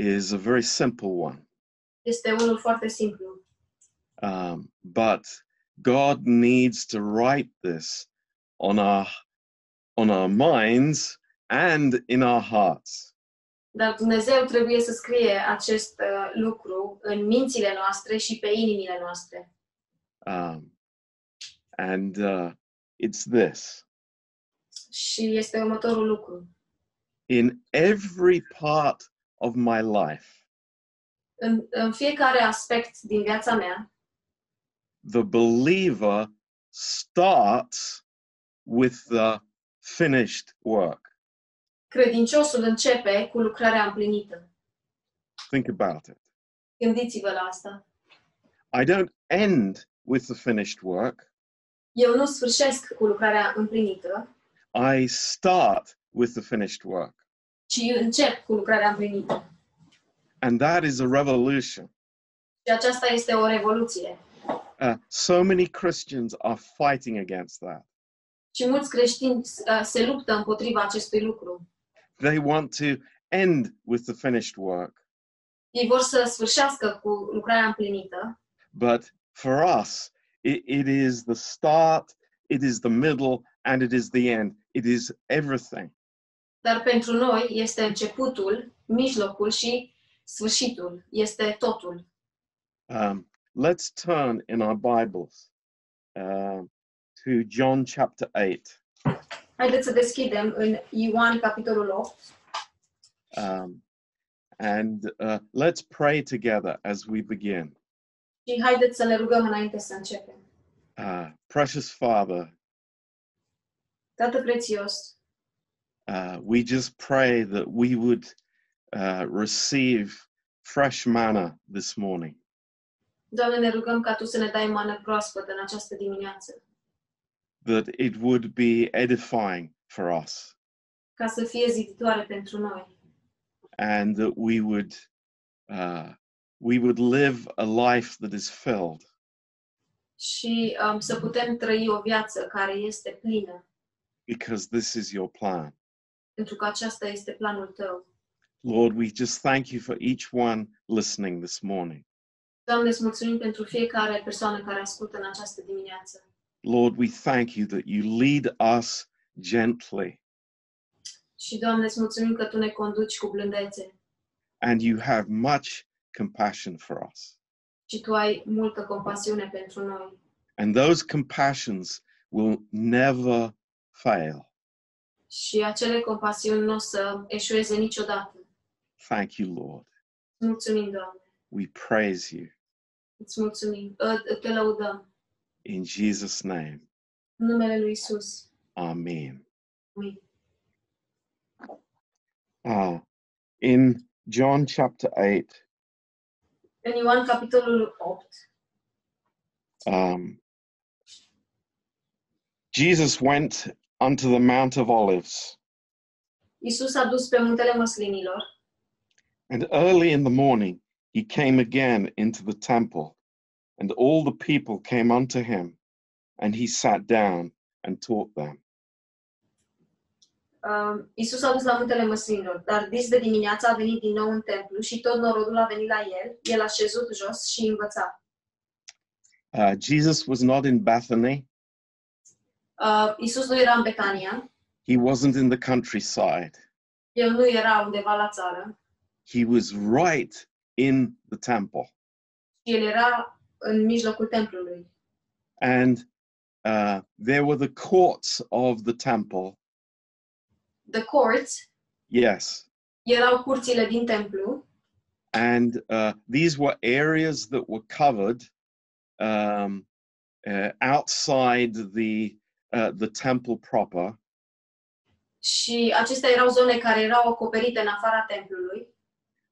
is a very simple one. Este unul foarte simplu. Um, but God needs to write this on our on our minds and in our hearts. Dar Dumnezeu trebuie să scrie acest uh, lucru în mințile noastre și pe inimile noastre. Um, and uh, it's this Și este următorul lucru. in every part of my life, În, în fiecare aspect din viața mea, the believer starts with the finished work. credinciosul începe cu lucrarea împlinită. Think about it. Gândiți-vă la asta. I don't end with the finished work, Eu nu sfârșesc cu lucrarea împlinită, I start with the finished work. Ci încep cu lucrarea. And that is a revolution. Și aceasta este o revoluție. Uh, so many Christians are fighting against that. Și mulți creștini uh, se luptă împotriva acestui lucru. They want to end with the finished work. Ei vor să sfârșească cu lucrarea împlinită, But for us, it, it is the start, it is the middle, and it is the end. It is everything. Dar pentru noi este începutul, mijlocul și sfârșitul. Este totul. Um, let's turn in our Bibles uh, to John chapter 8. Haideți să deschidem în Ioan, capitolul 8, Um, and uh, let's pray together as we begin. și haideți să ne rugăm înainte să începem. Uh, precious Father, Tată prețios, uh, we just pray that we would uh, receive fresh manna this morning. Doamne, ne rugăm ca Tu să ne dai mană proaspătă în această dimineață, that it would be edifying for us. Ca să fie ziditoare pentru noi. And that we would uh, we would live a life that is filled. Și um, să putem trăi o viață care este plină, because this is your plan pentru că aceasta este planul Tău. lord we just thank you for each one listening this morning Doamne, îți mulțumim pentru fiecare persoană care ascultă în această dimineață. lord we thank you that you lead us gently Și, Doamne, îți mulțumim că Tu ne conduci cu blândețe and you have much compassion for us și Tu ai multă compasiune pentru noi. and those compassions will never fail Și acele compasiuni nu o să eșueze niciodată. thank you lord Mulțumim, Doamne. we praise you Îți mulțumim. Te lăudăm. in jesus name În numele Lui Isus. amen. Ah, in John chapter 8, În Ioan, capitolul 8, um, Jesus went unto the Mount of Olives, Isus a dus pe muntele măslinilor and early in the morning he came again into the temple, and all the people came unto him, and he sat down and taught them. Uh, Isus a dus la muntele măslinilor, dar dis de dimineață a venit din nou în templu și tot norodul a venit la el. El a șezut jos și învăța. Uh, Jesus was not in Bethany, Isus nu era în Betania, he wasn't in the countryside, el nu era undeva la țară, he was right in the temple. el era în mijlocul templului. And uh, there were the courts of the temple. The courts Yes. erau curțile din templu and uh, these were areas that were covered um, uh, outside the uh, the temple proper, și acestea erau zone care erau acoperite în afara templului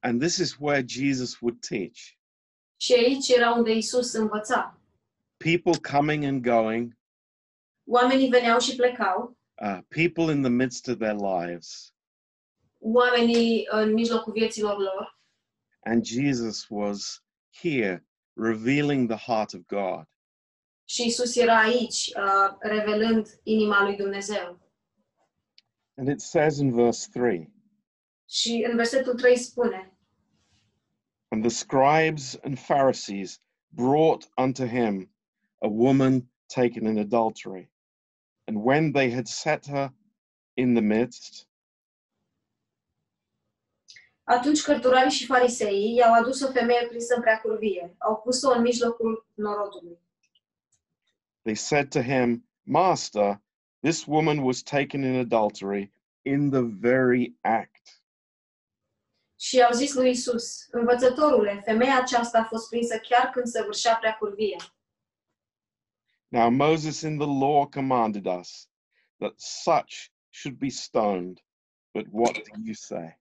and this is where Jesus would teach. și aici era unde Isus învăța. People coming and going, Oamenii veneau și plecau, uh, people in the midst of their lives, oamenii în mijlocul vieților lor and Jesus was here revealing the heart of God. Și Isus era aici, uh, revelând inima lui Dumnezeu. And it says in verse three, Și în versetul 3 spune, And the scribes and Pharisees brought unto him a woman taken in adultery. And when they had set her in the midst, Atunci cărturarii și fariseii i-au adus o femeie prinsă în preacurvie. Au pus-o în mijlocul norodului. They said to him, Master, this woman was taken in adultery in the very act. Și i-au zis lui Isus, învățătorule, femeia aceasta a fost prinsă chiar când săvârșea preacurvie. Now Moses in the law commanded us that such should be stoned. But what do you say?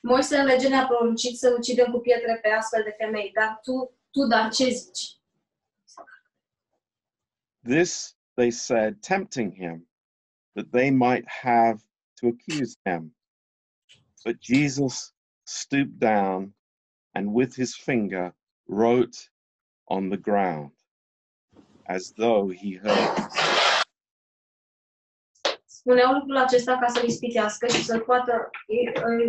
Moise în lege ne-a poruncit să ucidem cu pietre pe astfel de femei, dar tu, tu, dar ce zici? This they said, tempting him, that they might have to accuse him. But Jesus stooped down and with his finger wrote on the ground, as though he heard. Spuneau lucrul acesta ca să-l ispitească și să-l poată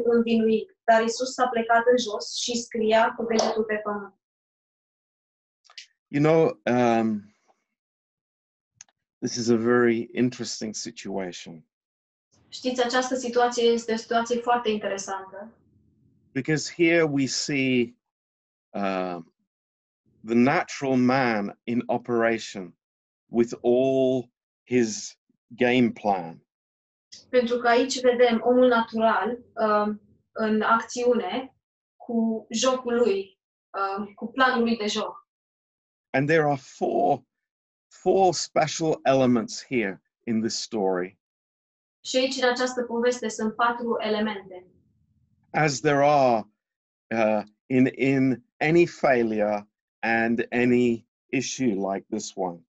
învinui. Dar Isus s-a plecat în jos și scria cu degetul pe pământ. You know, um, this is a very interesting situation Știți, această situație este o situație foarte interesantă, because here we see um, the natural man in operation with all his game plan. pentru că aici vedem omul natural um, în acțiune cu jocul lui, um, cu planul lui de joc. And there are four, four special elements here in this story, Și aici, în această poveste, sunt patru elemente. as there are uh, in, in any failure and any issue like this one.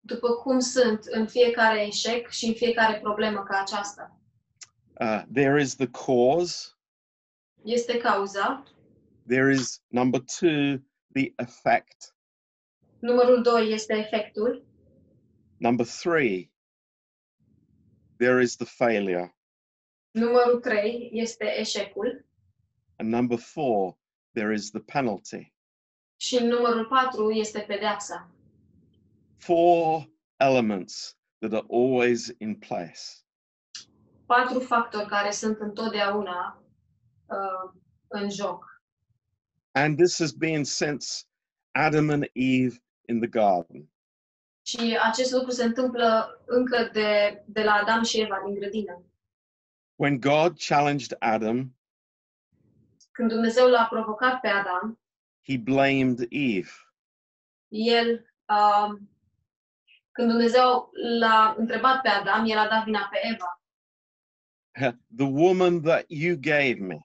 După cum sunt în fiecare eșec și în fiecare problemă ca aceasta. Uh, there is the cause, Este cauza, there is number two, the effect, numărul doi este efectul, number three, there is the failure, numărul trei este eșecul and number four, there is the penalty. și numărul patru este pedeapsa. Four elements that are always in place. Patru factori care sunt întotdeauna uh, în joc. And this has been since Adam and Eve in the garden. Și acest lucru se întâmplă încă de, de la Adam și Eva din grădină. When God challenged Adam, Când Dumnezeu l-a provocat pe Adam, he blamed Eve. el, uh, când Dumnezeu l-a întrebat pe Adam, el a dat vina pe Eva. The woman that you gave me.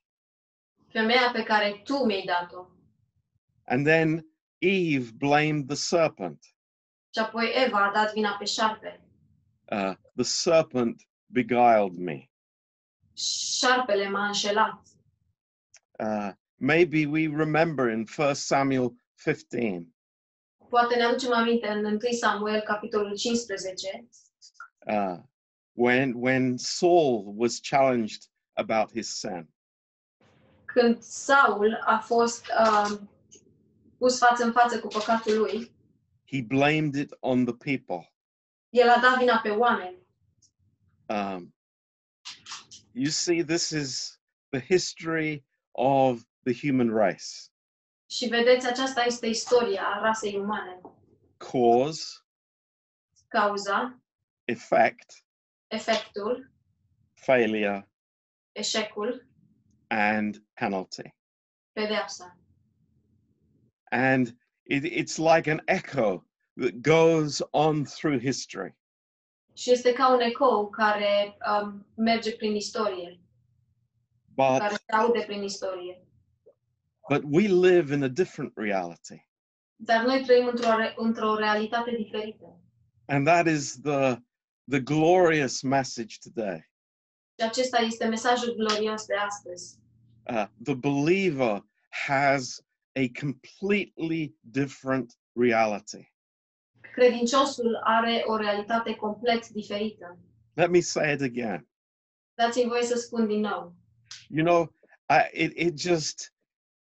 Femeia pe care tu mi-ai dat-o. And then Eve blamed the serpent. Și apoi Eva a dat vina pe șarpe. Uh, the serpent beguiled me. Șarpele m-a înșelat. Uh, maybe we remember in 1 Samuel 15 Poate ne aducem aminte în 1 Samuel, capitolul 15, uh, when, when Saul was challenged about his sin. când Saul a fost uh, pus față în față cu păcatul lui, He blamed it on the people. el a dat vina pe oameni. Um, you see, this is the history of the human race Și vedeți, aceasta este istoria rasei umane. cause, Cauza, effect, efectul, failure, eșecul, and penalty. pedeapsa. And it, it's like an echo that goes on through history. Și este ca un ecou care um, merge prin istorie, care But, se aude prin istorie. but we live in a different reality. Dar noi trăim într-o, într-o realitate diferită. And that is the, the glorious message today. Și acesta este mesajul glorios de astăzi. Uh, the believer has a completely different reality. Credinciosul are o realitate complet diferită. Let me say it again. Dați-mi voie să spun din nou. You know, I, it, it just,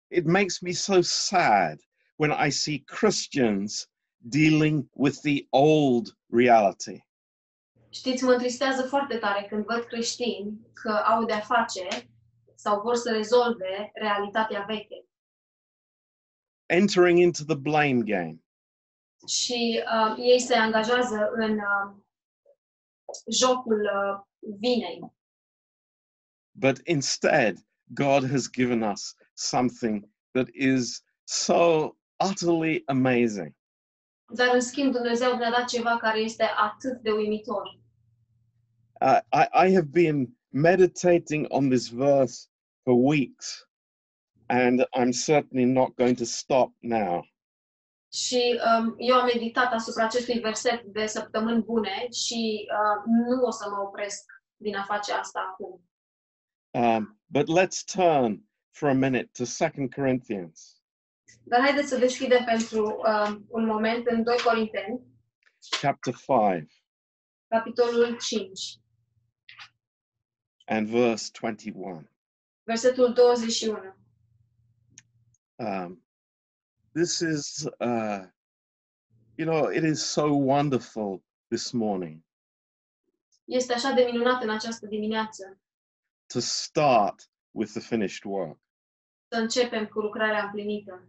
it makes me so sad when I see Christians dealing with the old reality. Știți, mă întristează foarte tare când văd creștini că au de-a face sau vor să rezolve realitatea veche. Entering into the blame game. Și uh, ei se angajează în uh, jocul uh, vinei. But instead, God has given us something that is so utterly amazing. Dar în schimb Dumnezeu ne-a dat ceva care este atât de uimitor. Uh, I, I have been meditating on this verse for weeks, and I'm certainly not going to stop now. Și um, eu am meditat asupra acestui verset de săptămâni bune și uh, nu o să mă opresc din a face asta acum. Um, but let's turn for a minute to Second Corinthians Dar haideți să deschidem pentru uh, un moment în 2 Corinteni, chapter 5 capitolul 5, and verse 21. versetul 21. Um, this is, uh, you know, it is so wonderful this morning Este așa de minunat în această dimineață to start with the finished work. să începem cu lucrarea împlinită.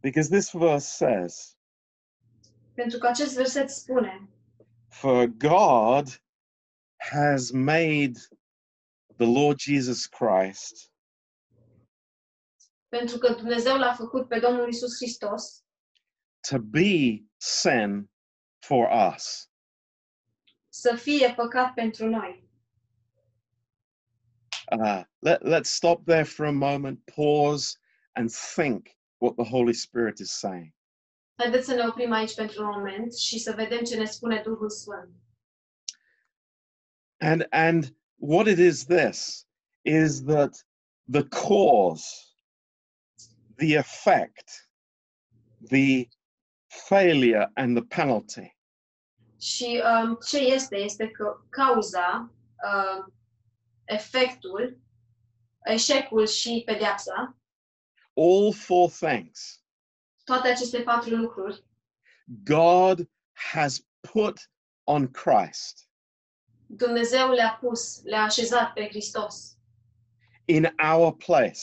Because this verse says, Pentru că acest verset spune, For God has made the Lord Jesus Christ pentru că Dumnezeu l-a făcut pe Domnul Isus Hristos to be sin for us. să fie păcat pentru noi. Uh, let, let's stop there for a moment, pause, and think what the Holy Spirit is saying. Haideți să ne oprim aici pentru un moment și să vedem ce ne spune Duhul Sfânt. And, and what it is this is that the cause, the effect, the failure, and the penalty. Și um, ce este? Este că cauza, um, efectul, eșecul și pedeapsa, all four things. Toate aceste patru lucruri, God has put on Christ. Dumnezeu le-a pus, le-a așezat pe Hristos. In our place.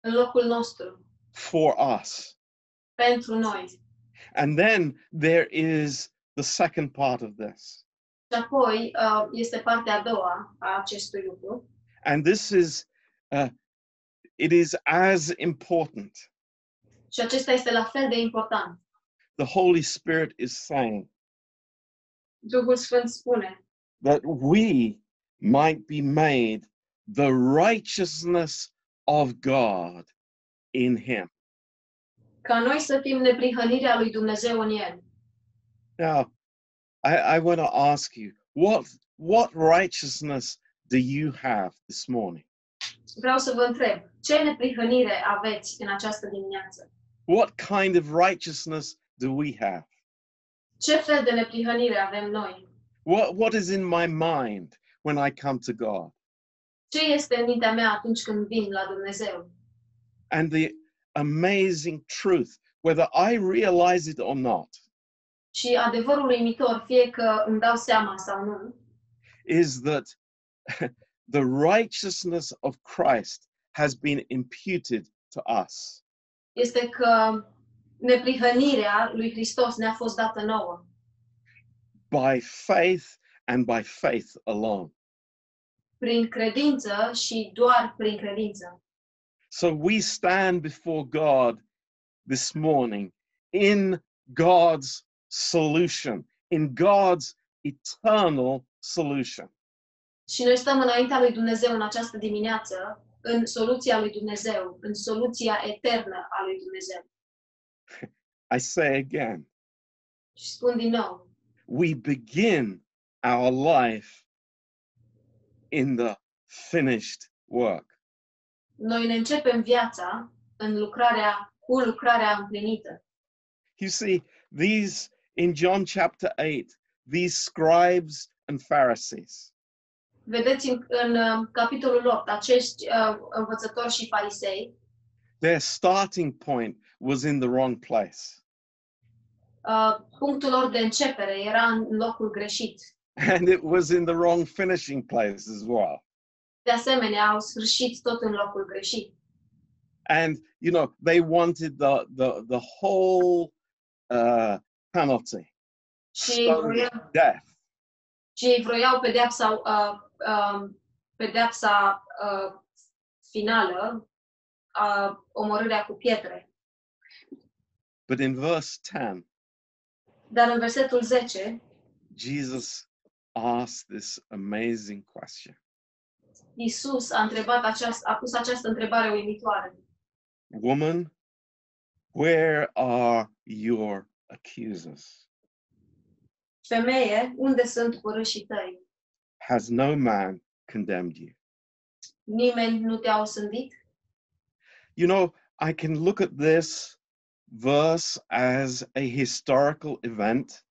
În locul nostru, for us. pentru noi. And then there is the second part of this. Și apoi uh, este partea a doua a acestui lucru. And this is, uh, it is as important. Și acesta este la fel de important. The Holy Spirit is saying Duhul Sfânt spune that we might be made the righteousness of God in Him. ca noi să fim neprihănirea lui Dumnezeu în El. Now, I, I want to ask you, what, what righteousness do you have this morning? Vreau să vă întreb, ce neprihănire aveți în această dimineață? What kind of righteousness do we have? Ce fel de neprihănire avem noi? What, what is in my mind when I come to God? Ce este în mintea mea atunci când vin la Dumnezeu? And the amazing truth, whether I realize it or not, Și adevărul uimitor, fie că îmi dau seama sau nu, is that the righteousness of Christ has been imputed to us. este că neprihănirea lui Hristos ne-a fost dată nouă. by faith and by faith alone. Prin credință și doar prin credință. So we stand before God this morning in God's solution, in God's eternal solution. Și noi stăm înaintea lui Dumnezeu în această dimineață, în soluția lui Dumnezeu, în soluția eternă a lui Dumnezeu. I say again, Și spun din nou, we begin our life in the finished work. Noi ne începem viața în lucrarea, cu lucrarea împlinită. You see, these in John chapter 8, these scribes and Pharisees, Vedeți în, în uh, capitolul 8, acești uh, învățători și farisei, their starting point was in the wrong place. uh, punctul lor de începere era în locul greșit. And it was in the wrong finishing place as well. De asemenea, au sfârșit tot în locul greșit. And, you know, they wanted the, the, the whole uh, penalty, Și stone vroiau, death. și ei vroiau pedeapsa, uh, uh, pedeapsa uh, finală, uh, omorârea cu pietre. But in verse 10, Dar în versetul 10, Jesus asked this amazing question Isus a întrebat această, a pus această întrebare uimitoare. Woman, where are your accusers? Femeie, unde sunt părâșii tăi? Has no man condemned you? Nimeni nu te-a osândit? You know, I can look at this verse as a historical event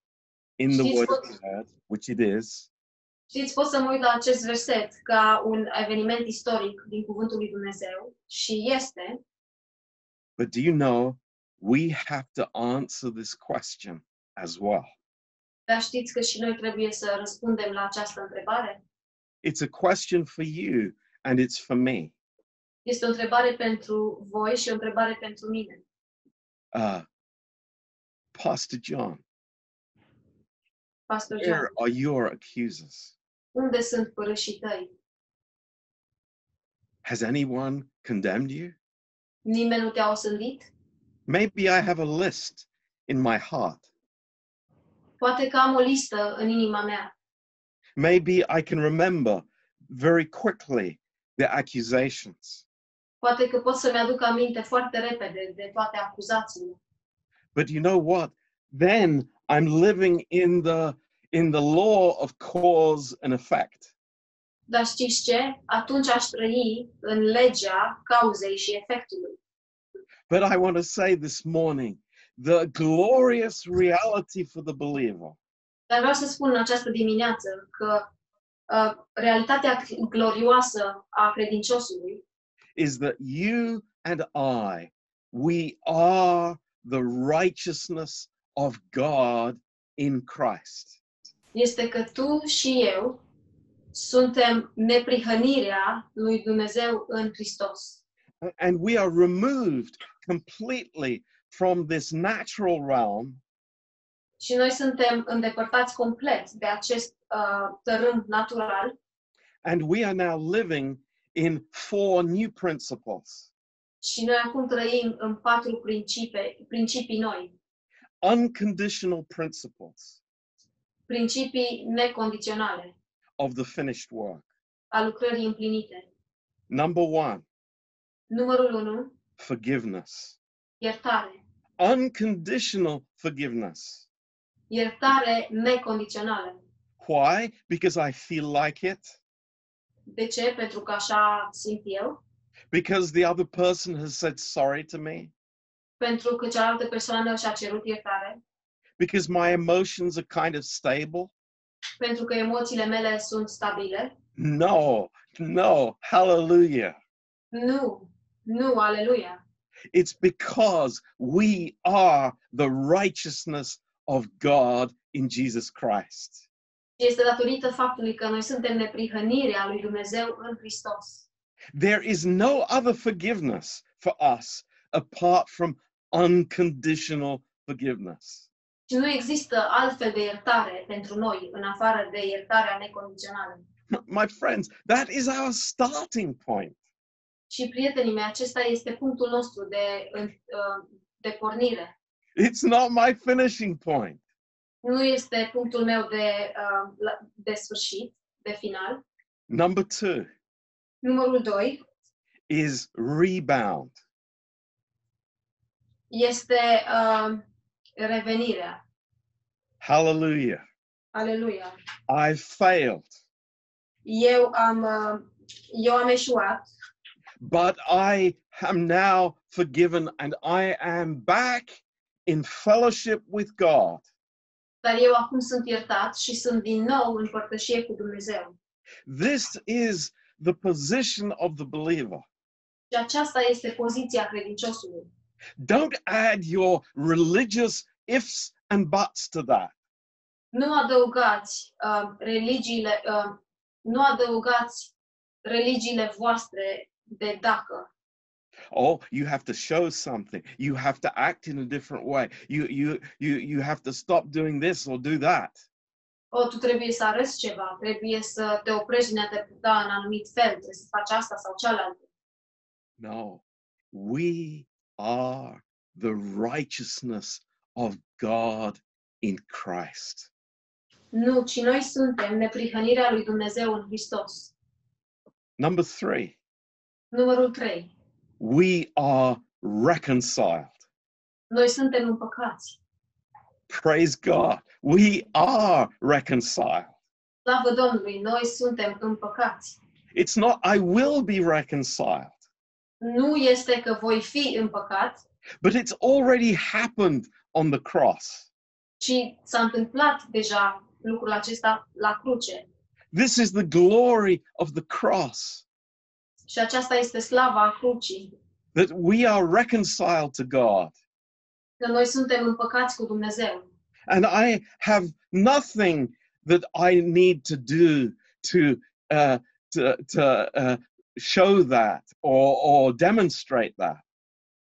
in the She's Word of God, which it is. Știți, pot să mă uit la acest verset ca un eveniment istoric din Cuvântul lui Dumnezeu și este, But do you know, we have to answer this question as well. dar știți că și noi trebuie să răspundem la această întrebare? It's a question for you and it's for me. Este o întrebare pentru voi și o întrebare pentru mine. Uh, Pastor John, Pastor John, where are your accusers? Unde sunt părâșii tăi? Has anyone condemned you? Nimeni nu te-a osândit? Maybe I have a list in my heart. Poate că am o listă în inima mea. Maybe I can remember very quickly the accusations. Poate că pot să-mi aduc aminte foarte repede de toate acuzațiile. But you know what? Then I'm living in the in the law of cause and effect. Dar știți ce? Atunci aș trăi în legea cauzei și efectului. But I want to say this morning, the glorious reality for the believer Dar vreau să spun în această dimineață că uh, realitatea glorioasă a credinciosului is that you and I, we are the righteousness of God in Christ. Este că tu și eu suntem neprihănirea lui Dumnezeu în Hristos. And we are removed completely from this natural realm. Și noi suntem îndepărtați complet de acest uh, tărâm natural. And we are now living in four new principles. Și noi acum trăim în patru principii, principii noi, unconditional principles principii necondiționale of the finished work. a lucrării împlinite. Number one, Numărul 1, forgiveness, iertare. unconditional forgiveness. Iertare necondițională. Why? Because I feel like it, De ce? Pentru că așa simt eu. because the other person has said sorry to me, Pentru că cealaltă persoană și-a cerut iertare. Because my emotions are kind of stable. Pentru că emoțiile mele sunt stabile. No, no, hallelujah. Nu, nu, aleluia. It's because we are the righteousness of God in Jesus Christ. Este datorită faptului că noi suntem neprihănirea lui Dumnezeu în Hristos. There is no other forgiveness for us apart from unconditional forgiveness. Și nu există altfel de iertare pentru noi în afară de iertarea necondițională. My friends, that is our starting point. Și prietenii mei, acesta este punctul nostru de, în- uh, de pornire. It's not my finishing point. Nu este punctul meu de, uh, la- de sfârșit, de final. Number two Numărul 2 is rebound. este uh, revenirea. Hallelujah. Aleluia. I've failed, Eu am, uh, eu am eșuat, but I am now forgiven and I am back in fellowship with God. dar eu acum sunt iertat și sunt din nou în părtășie cu Dumnezeu. This is the position of the believer. Și aceasta este poziția credinciosului. Don't add your religious ifs and buts to that. Nu adăugați uh, religiile, uh, nu adăugați religiile voastre de dacă. Oh, you have to show something. You have to act in a different way. You you you you have to stop doing this or do that. O, tu trebuie să arăți ceva, trebuie să te oprești din a te purta în anumit fel, trebuie să faci asta sau cealaltă. No. We are the righteousness of God in Christ. Nu, ci noi suntem neprihănirea lui Dumnezeu în Hristos. Number 3. Numărul 3. We are reconciled. Noi suntem împăcați. Praise God. We are reconciled. Slavă Domnului, noi suntem împăcați. It's not, I will be reconciled, Nu este că voi fi împăcat, but it's already happened on the cross. ci s-a întâmplat deja lucrul acesta la cruce. This is the glory of the cross Și aceasta este slava crucii, that we are reconciled to God. că noi suntem împăcați cu Dumnezeu. And I have nothing that I need to do to, uh, to, to uh, show that or, or demonstrate that.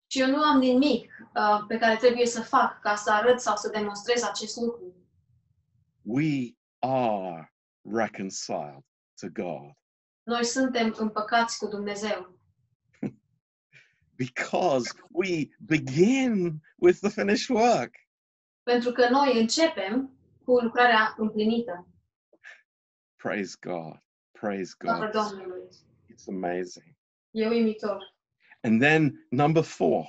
Și eu nu am nimic uh, pe care trebuie să fac ca să arăt sau să demonstrez acest lucru. We are reconciled to God Noi suntem împăcați cu Dumnezeu. because we begin with the finished work. Pentru că noi începem cu lucrarea împlinită. Praise God. Praise God. It's amazing. E uimitor. And then number four,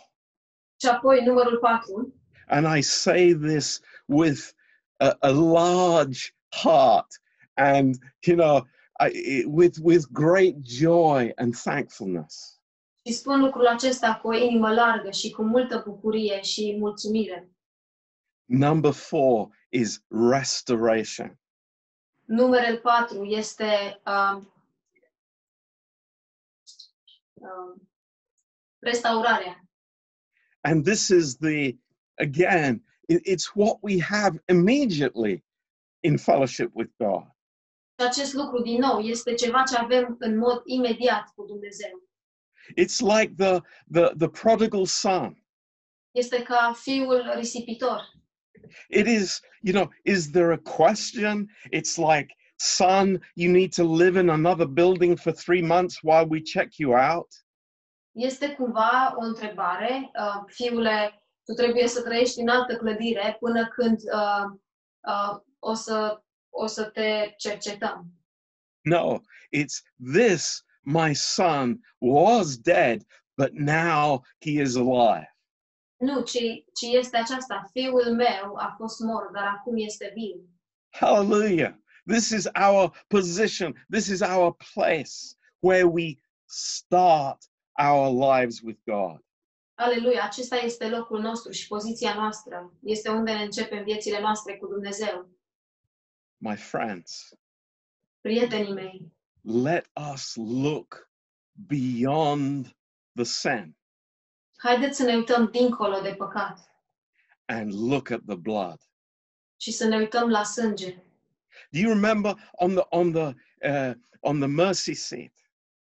Și apoi numărul 4. and I say this with a, a large heart and, you know, I, with, with great joy and thankfulness. Și spun lucrul acesta cu o inimă largă și cu multă bucurie și mulțumire. Number four is restoration. Numărul 4 este um, um, restaurarea. And this is the, again, it- it's what we have immediately in fellowship with God. Acest lucru, din nou, este ceva ce avem în mod imediat cu Dumnezeu. It's like the, the, the prodigal son. Este ca fiul risipitor. It is, you know, is there a question? It's like, son, you need to live in another building for three months while we check you out. Este cumva o întrebare, uh, fiule, tu trebuie să trăiești în altă clădire până când uh, uh, o, să, o să te cercetăm. No, it's this, my son was dead, but now he is alive. Nu, ci, ci este aceasta, fiul meu a fost mort, dar acum este viu. Hallelujah. This is our position. This is our place where we start our lives with God. Aleluia, acesta este locul nostru și poziția noastră. Este unde ne începem viețile noastre cu Dumnezeu. My friends, Prietenii mei, let us look beyond the sin haideți să ne uităm dincolo de păcat and look at the blood. și să ne uităm la sânge. Do you remember on the on the uh, on the mercy seat?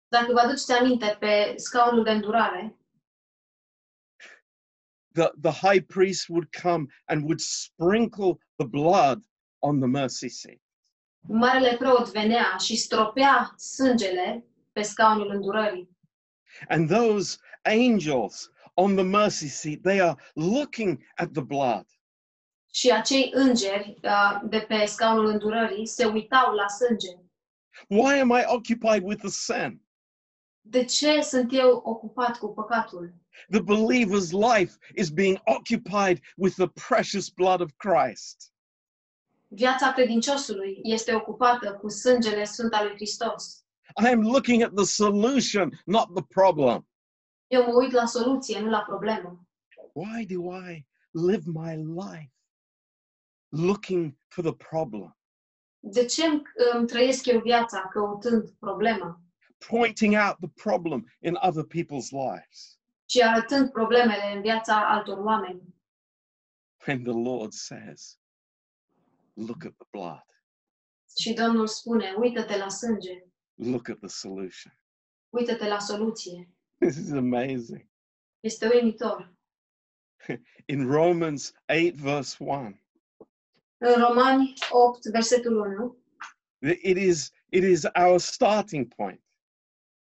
Dacă vă aduceți aminte pe scaunul de îndurare, The the high priest would come and would sprinkle the blood on the mercy seat. marele preot venea și stropea sângele pe scaunul îndurării. And those angels on the mercy seat, they are looking at the blood. Și acei îngeri uh, de pe scaunul îndurării se uitau la sânge. Why am I occupied with the sin? De ce sunt eu ocupat cu păcatul? The believer's life is being occupied with the precious blood of Christ. Viața credinciosului este ocupată cu sângele sfânt al lui Hristos. I am looking at the solution, not the problem. Eu mă uit la soluție, nu la problemă. Why do I live my life looking for the problem? De ce îmi, trăiesc eu viața căutând problema pointing out the problem in other people's lives? și arătând problemele în viața altor oameni? When the Lord says, Look at the blood, Și Domnul spune, uită-te la sânge, look at the solution. uită-te la soluție. This is amazing. Este uimitor. In Romans 8, verse 1, În Romani 8, versetul 1, it is, it is our starting point.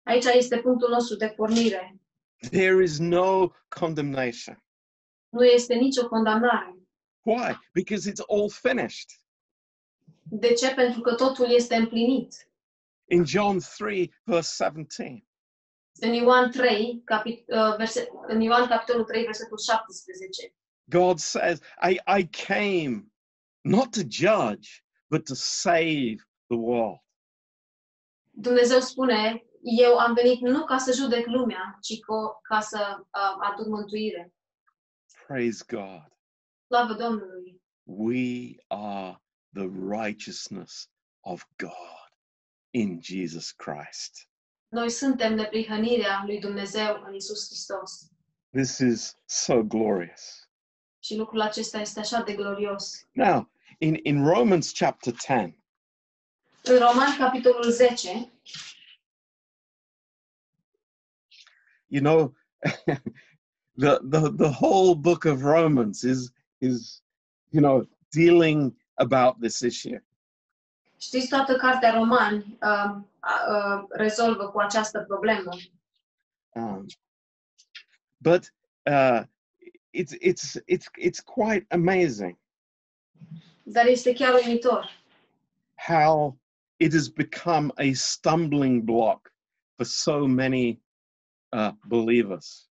aici este punctul nostru de pornire. There is no condemnation. Nu este nicio condamnare. Why? Because it's all finished. De ce? Pentru că totul este împlinit. In John 3, verse 17, În Ioan 3, capit, uh, verse, în Ioan capitolul 3, versetul 17. God says, I, I came not to judge, but to save the world. Dumnezeu spune, eu am venit nu ca să judec lumea, ci ca să uh, aduc mântuire. Praise God. Slavă Domnului! We are the righteousness of God in Jesus Christ. Noi suntem neprihănirea lui Dumnezeu în Isus Hristos. This is so glorious. Și lucrul acesta este așa de glorios. Now, in, in Romans chapter 10, În Roman, capitolul 10, you know, the, the, the whole book of Romans is, is, you know, dealing about this issue. știți, toată cartea Romani uh, uh, rezolvă cu această problemă. Um, but uh, it's, it's, it's, it's quite amazing Dar este chiar uimitor how it has become a stumbling block for so many uh, believers.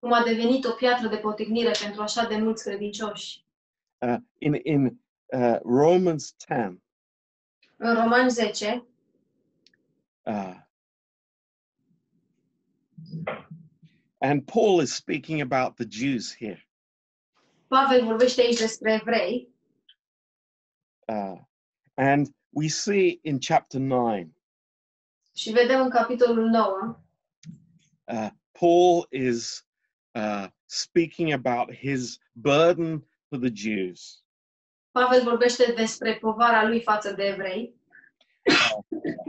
cum a devenit o piatră de potignire pentru așa de mulți credincioși. Uh, in in uh, Romans 10, În Romani 10, uh, and Paul is speaking about the Jews here. Pavel vorbește aici despre evrei Uh, and we see in chapter 9, și vedem în capitolul 9 uh, Paul is uh, speaking about his burden for the Jews. Pavel vorbește despre povara lui față de evrei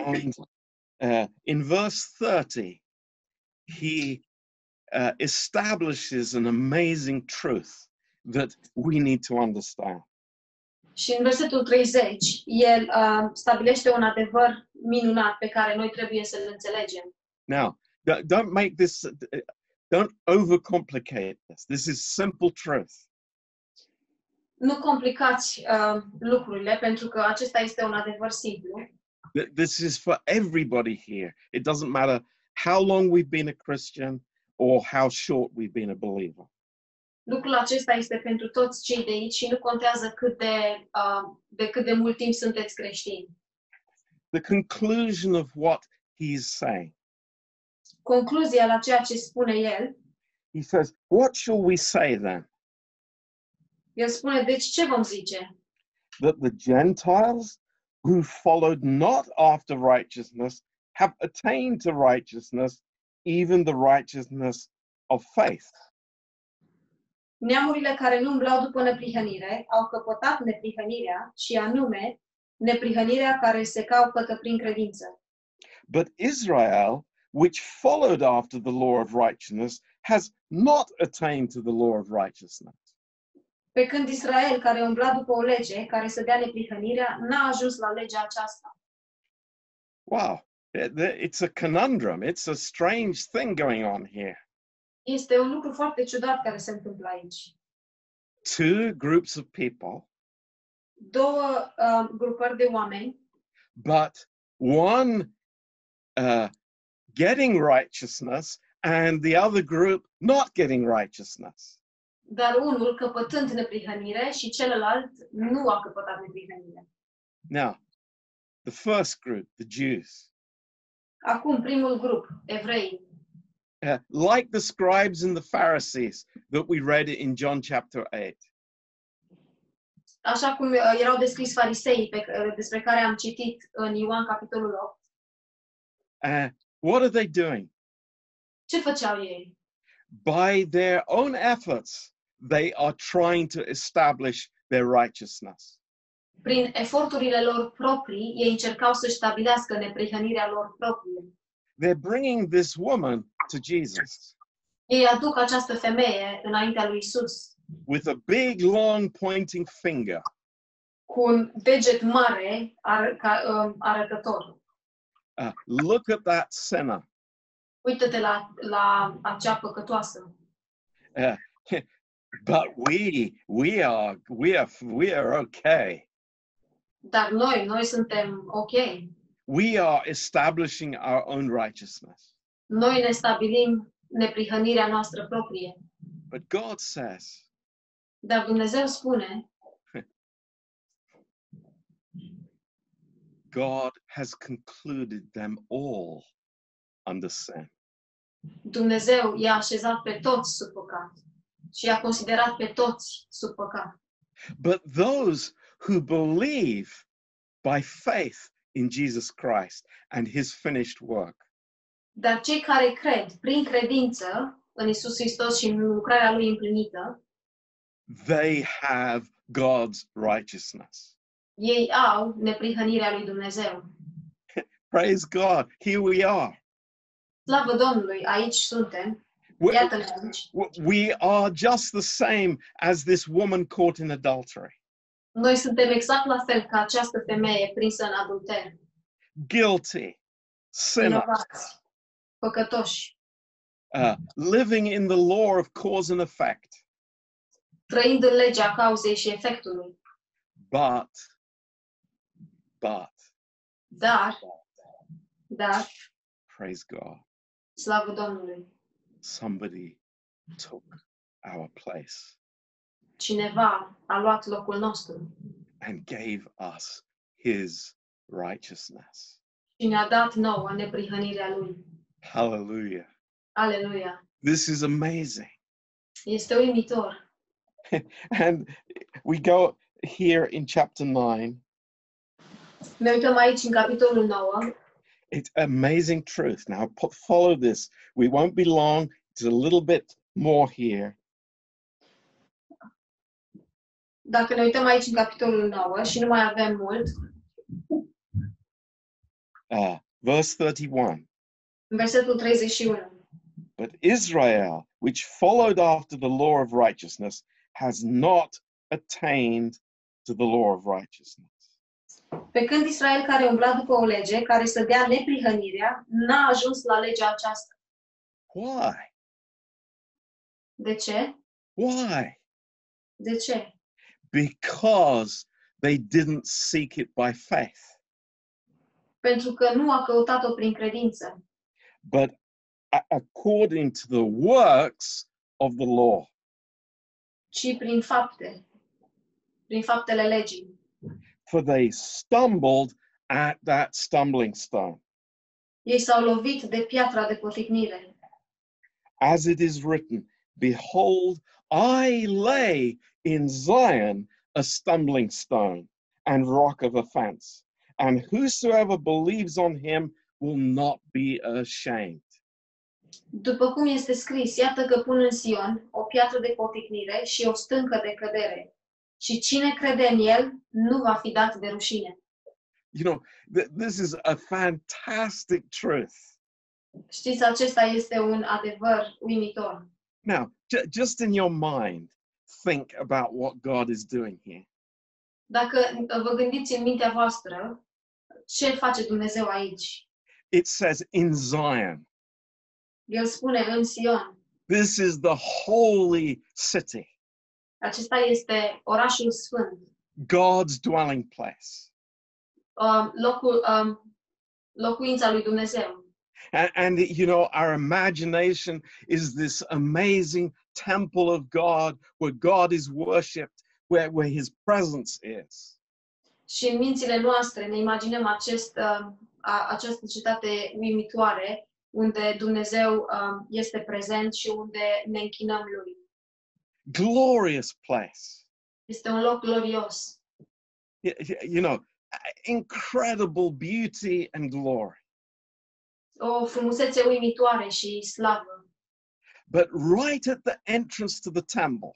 And uh, in verse 30, he uh, establishes an amazing truth that we need to understand. Și în versetul 30 el uh, stabilește un adevăr minunat pe care noi trebuie să-l înțelegem. Now, don't make this, don't overcomplicate this. This is simple truth. Nu complicați uh, lucrurile pentru că acesta este un adevăr simplu. This is for everybody here. It doesn't matter how long we've been a Christian or how short we've been a believer. Lucrul acesta este pentru toți cei de aici și nu contează cât de, uh, de cât de mult timp sunteți creștini. The conclusion of what he's saying Concluzia la ceea ce spune el, he says, What shall we say then? el spune, deci ce vom zice? That the Gentiles who followed not after righteousness have attained to righteousness, even the righteousness of faith. Neamurile care nu umblau după neprihănire au căpătat neprihănirea și anume neprihănirea care se caută prin credință. But Israel, which followed after the law of righteousness, has not attained to the law of righteousness. Pe când Israel, care umbla după o lege care să dea neprihănirea, n-a ajuns la legea aceasta. Wow, it's a conundrum. It's a strange thing going on here. Este un lucru foarte ciudat care se întâmplă aici. Two groups of people, Două uh, grupări de oameni, but one uh, getting righteousness and the other group not getting righteousness. dar unul căpătând neprihănire și celălalt nu a căpătat neprihănire. Now, the first group, the Jews, Acum, primul grup, evrei, uh, like the scribes and the Pharisees that we read in John chapter 8, Așa cum uh, erau descris fariseii pe, uh, despre care am citit în Ioan capitolul 8, Uh, what are they doing? ce făceau ei? By their own efforts, they are trying to establish their righteousness. Prin eforturile lor proprii, ei încercau să stabilească neprihănirea lor proprie. They're bringing this woman to Jesus Ei aduc această femeie înaintea lui Isus with a big, long pointing finger. cu un deget mare ar, ca, uh, arătător. Uh, look at that sinner. Uită-te la, la acea păcătoasă. Uh, but we, we are, we are, we are okay. Dar noi, noi suntem ok. We are establishing our own righteousness. Noi ne stabilim neprihănirea noastră proprie. But God says, Dar Dumnezeu spune, God has concluded them all under sin. Dumnezeu i-a așezat pe toți sub păcat și i-a considerat pe toți sub păcat. But those who believe by faith in Jesus Christ and his finished work, Dar cei care cred prin credință în Isus Hristos și în lucrarea Lui împlinită, they have God's righteousness. ei au neprihănirea lui Dumnezeu. Praise God. Here we are. Slavă Domnului, aici suntem, We, we are just the same as this woman caught in adultery, Noi suntem exact la fel ca această femeie prinsă în adulter, guilty, sinner, vinovați, păcătoși, uh, living in the law of cause and effect. trăind în legea cauzei și efectului. But, but, Dar, dar, praise God, slavă Domnului, somebody took our place cineva a luat locul nostru and gave us his righteousness. și ne-a dat nouă neprihănirea Lui. Hallelujah. Aleluia! This is amazing. Este uimitor. And we go here in chapter 9. Ne uităm aici în capitolul 9. It's amazing truth. Now, follow this. We won't be long. It's a little bit more here. Dacă ne uităm aici în capitolul 9 și nu mai avem mult, Uh, verse 31. în versetul 31. But Israel, which followed after the law of righteousness, has not attained to the law of righteousness. Pe când Israel care umbla după o lege care să dea neprihănirea, n-a ajuns la legea aceasta. Why? De ce? Why? De ce? Because they didn't seek it by faith, Pentru că nu a căutat-o prin credință, but according to the works of the law. ci prin fapte, prin faptele legii. For they stumbled at that stumbling stone. Ei s-au lovit de piatra de poticnire. As it is written, Behold, I lay in Zion a stumbling stone and rock of offense, and whosoever believes on him will not be ashamed. După cum este scris, iată că pun în Sion o piatră de poticnire și o stâncă de cădere. Și cine crede în el nu va fi dat de rușine. You know, th- this is a fantastic truth. Știți, acesta este un adevăr uimitor. Now, ju- just in your mind, think about what God is doing here. Dacă vă gândiți în mintea voastră, ce face Dumnezeu aici? It says in Zion, El spune în Sion. this is the holy city, Acesta este orașul sfânt, God's dwelling place. um, locul, um, locuința lui Dumnezeu. And, and you know, our imagination is this amazing temple of God where God is worshipped, where, where his presence is. Și în mințile noastre ne imaginăm acest, uh, această cetate uimitoare unde Dumnezeu um, este prezent și unde ne închinăm Lui. Glorious place. Este un loc glorios. you know, incredible beauty and glory. O frumusețe uimitoare și slavă. But right at the entrance to the temple,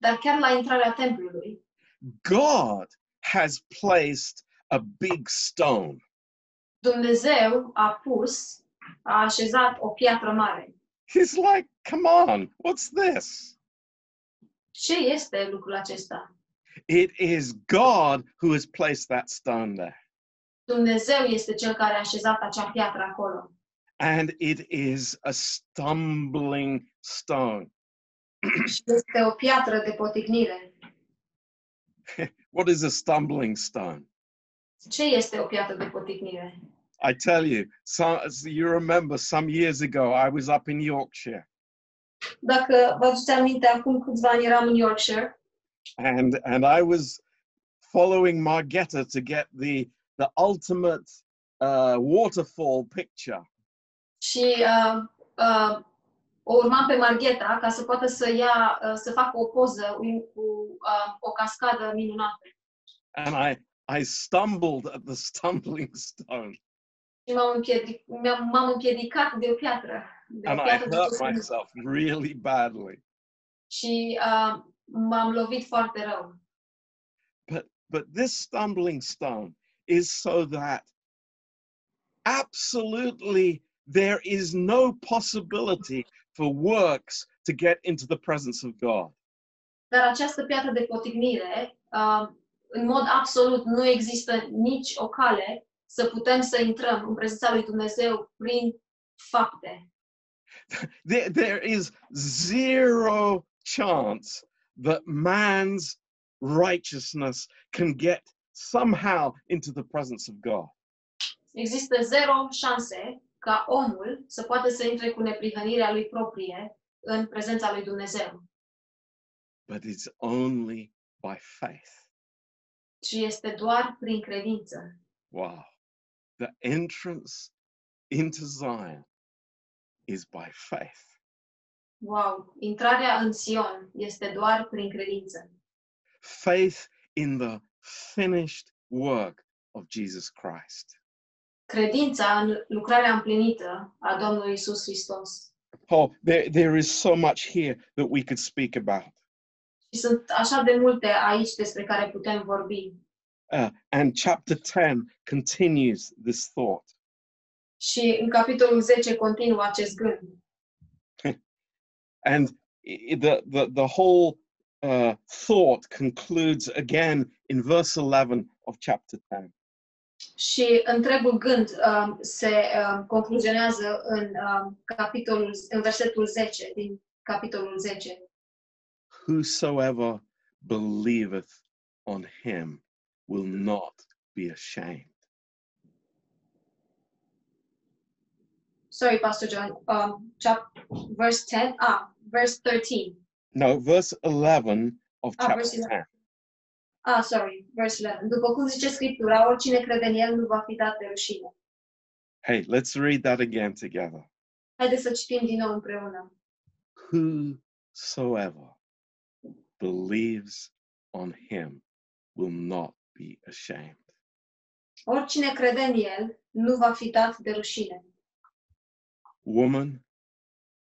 Dar chiar la intrarea templului, God has placed a big stone. Dumnezeu a pus, a așezat o piatră mare. He's like, come on, what's this? Ce este lucrul acesta? It is God who has placed that stone there. Dumnezeu este cel care a așezat acea piatră acolo. And it is a stumbling stone. Și este o piatră de poticnire. What is a stumbling stone? Ce este o piatră de poticnire? I tell you, some, you remember some years ago, I was up in Yorkshire Dacă vă aduceți aminte, acum câțiva ani eram în Yorkshire and, and I was following Margetta to get the, the ultimate uh, waterfall picture. și uh, uh, o urmam pe Margheta ca să poată să ia, uh, să facă o poză cu- uh, o cascadă minunată. And I, I stumbled at the stumbling stone Și m-am, împiedic, m-am, împiedicat de o piatră. De o and I piatră de hurt myself really badly. Și uh, m-am lovit foarte rău. But this stumbling stone is so that absolutely there is no possibility for works to get into the presence of God. Dar această piatră de potignire, uh, în mod absolut, nu există nici o cale să putem să intrăm în prezența lui Dumnezeu prin fapte. There, there is zero chance that man's righteousness can get somehow into the presence of God. Există zero șanse ca omul să poată să intre cu neprihănirea lui proprie în prezența lui Dumnezeu. But it's only by faith. Și este doar prin credință. Wow. The entrance into Zion is by faith. Wow! Intrarea în Sion este doar prin credință. Faith in the finished work of Jesus Christ. Credința în lucrarea împlinită a Domnului Isus Hristos. Oh, there, there is so much here that we could speak about. Și sunt așa de multe aici despre care putem vorbi. Uh, and chapter 10 continues this thought. Și în capitolul 10 continuă acest gând. And the, the, the whole uh, thought concludes again in verse 11 of chapter 10. Și întregul gând um, se um, concluzionează în um, capitolul în versetul 10 din capitolul 10. Whosoever believeth on him will not be ashamed. Sorry, Pastor John. Um, chap, verse 10. Ah, verse 13. No, verse 11 of Ah, chapter verse 11. 10. Ah, sorry, verse 11. După cum zice Scriptura, oricine crede în El nu va fi dat de rușine. Hey, let's read that again together. Haideți să citim din nou împreună. Whosoever believes on him will not be ashamed. Oricine crede în El nu va fi dat de rușine. Woman,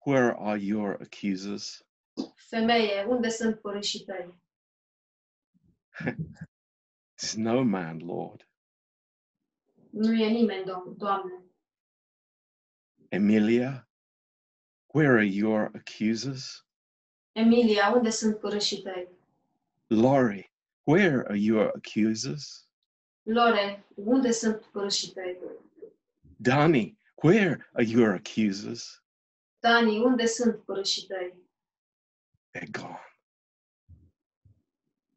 where are your accusers? Femeie, unde sunt părâșii tăi? There's no man, Lord. Nu e nimeni, Dom- Doamne. Emilia, where are your accusers? Emilia, unde sunt părâșii tăi? Laurie, where are your accusers? Lore, unde sunt părâșii tăi? Dani, where are your accusers? Dani, unde sunt părâșii tăi? They're gone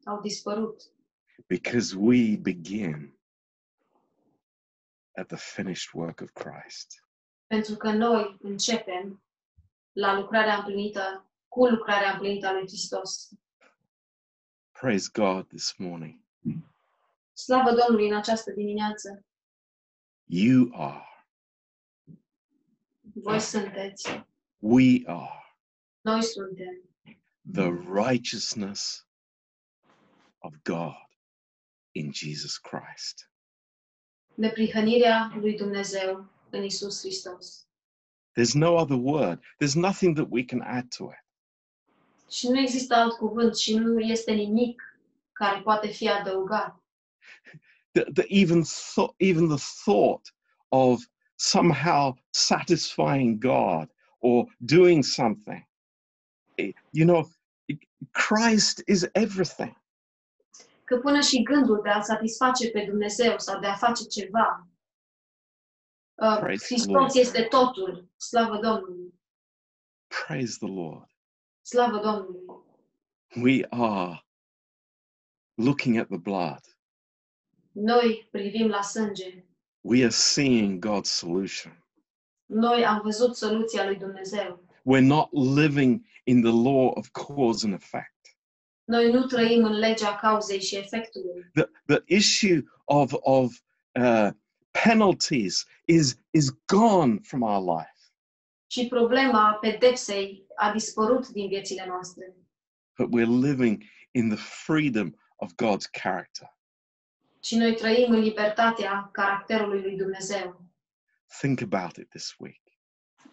Au dispărut. because we begin at the finished work of Christ. Pentru că noi începem la lucrarea împlinită, cu lucrarea împlinită a lui Hristos. Praise God this morning. Slavă Domnului în această dimineață. You are, Voi sunteți, we are noi suntem the righteousness of God in Jesus Christ. Neprihănirea lui Dumnezeu în Isus Hristos. There's no other word. There's nothing that we can add to it. Și nu există alt cuvânt și nu este nimic care poate fi adăugat. The, the, even, th- even the thought of somehow satisfying God or doing something. You know, Christ is everything. Că până și gândul de a satisface pe Dumnezeu sau de a face ceva, uh, Praise the Hristos Lord. este totul. Slavă Domnului! Praise the Lord. Slavă Domnului! We are looking at the blood. Noi privim la sânge. We are seeing God's solution. Noi am văzut soluția lui Dumnezeu. We're not living in the law of cause and effect. Noi nu trăim în legea cauzei și efectului. The, the issue of, of uh, penalties is, is gone from our life. Și problema pedepsei a dispărut din viețile noastre. But we're living in the freedom of God's character. Și noi trăim în libertatea caracterului lui Dumnezeu. Think about it this week.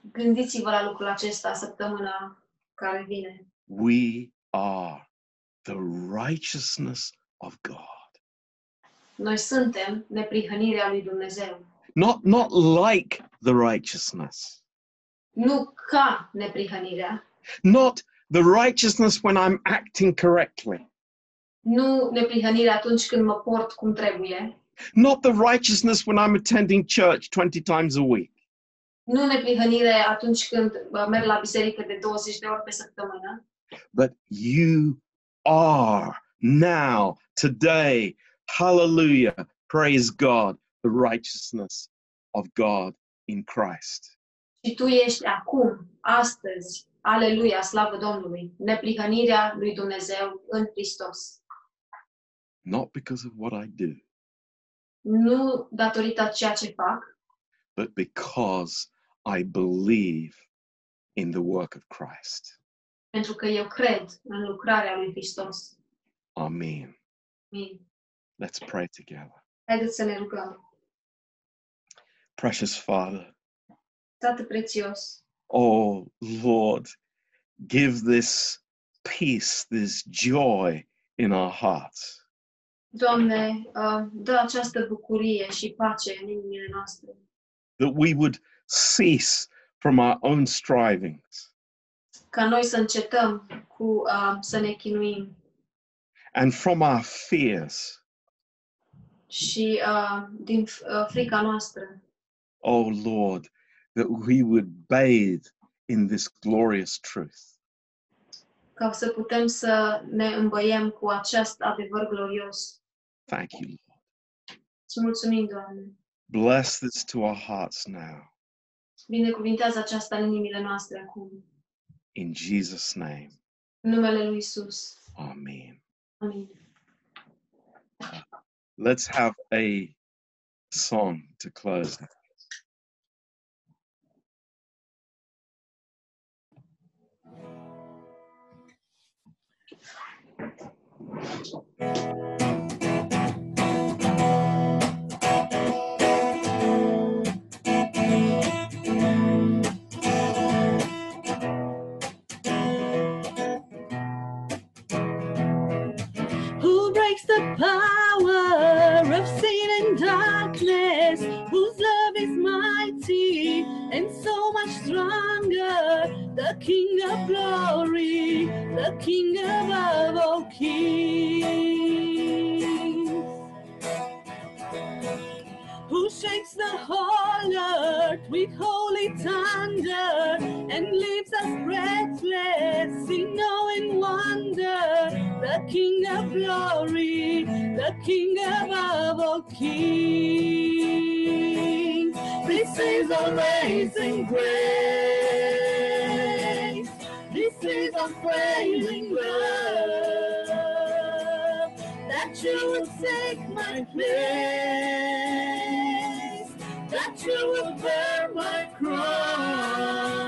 Gândiți-vă la lucrul acesta săptămâna care vine. We are the righteousness of God. Noi suntem neprihănirea lui Dumnezeu. Not, not like the righteousness. Nu ca neprihănirea, Not the righteousness when I'm acting correctly. nu neprihănirea atunci când mă port cum trebuie, Not the righteousness when I'm attending church 20 times a week. Nu neprihănire atunci când merg la biserică de 20 de ori pe săptămână, But you are now, today, hallelujah, praise God, the righteousness of God in Christ. și tu ești acum, astăzi, aleluia, slavă Domnului, neprihănirea lui Dumnezeu în Hristos. Not because of what I do, Nu datorită ceea ce fac, but because I believe in the work of Christ. pentru că eu cred în lucrarea lui Hristos. Amen. Amin. Let's pray together. Haideți să ne rugăm. Precious Father, Tată prețios, oh Lord, give this peace, this joy in our hearts. Doamne, uh, dă această bucurie și pace în inimile noastre, that we would cease from our own strivings ca noi să încetăm cu uh, să ne chinuim and from our fears. și uh, din uh, frica noastră, Oh Lord, that we would bathe in this glorious truth. ca să putem să ne îmbăiem cu acest adevăr glorios. Thank you, Lord. Mulțumim, Doamne. Bless this to our hearts now. Binecuvintează aceasta în inimile noastre acum. In Jesus' name, În numele lui Isus. Amen. Amin. Let's have a song to close. Who King above all kings. This is amazing grace. This is unfailing love that you would take my place, that you would bear my cross.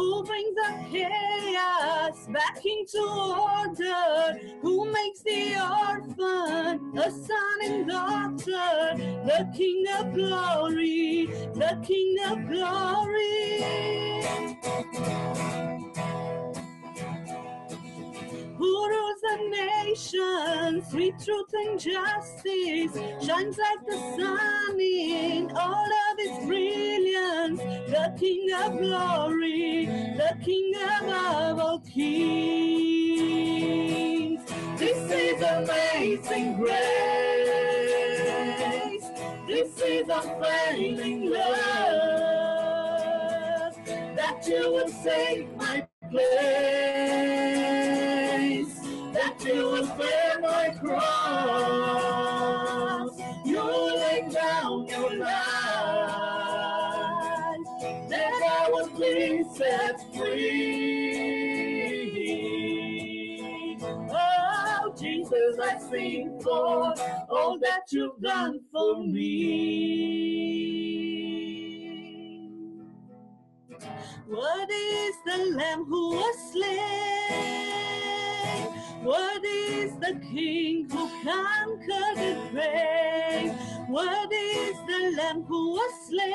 Who brings the chaos back into order? Who makes the orphan a son and daughter? The King of glory, the King of glory. Rules the nations with truth and justice, shines like the sun in all of its brilliance. The King of glory, the King above all kings. This is amazing grace. This is unfailing love that you would save my place, that you bear my cross. You lay down your life, that I would be set free. Oh, Jesus, I sing for all that you've done for me. What is the Lamb who was slain? What is the King who conquered the grave? What is the Lamb who was slain?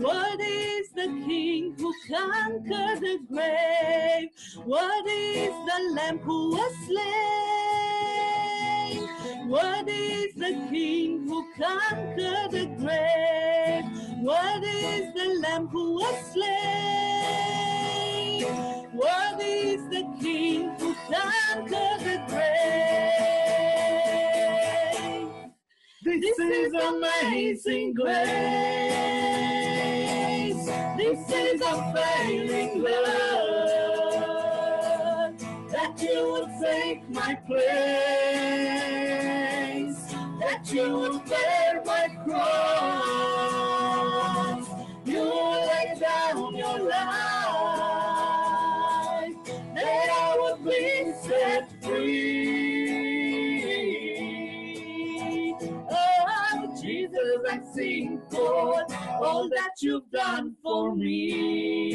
What is the King who conquered the grave? What is the Lamb who was slain? What is the King who conquered the grave? What is the Lamb who was slain? What is the King who conquered the grave? This is amazing grace. This is unfailing love that you would take my place, that you would bear my cross. I sing for all that you've done for me.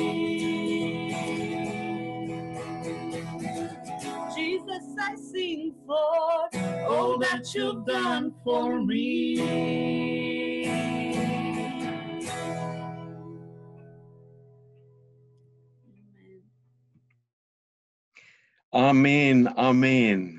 Jesus, I sing for all that you've done for me. Amen. Amen.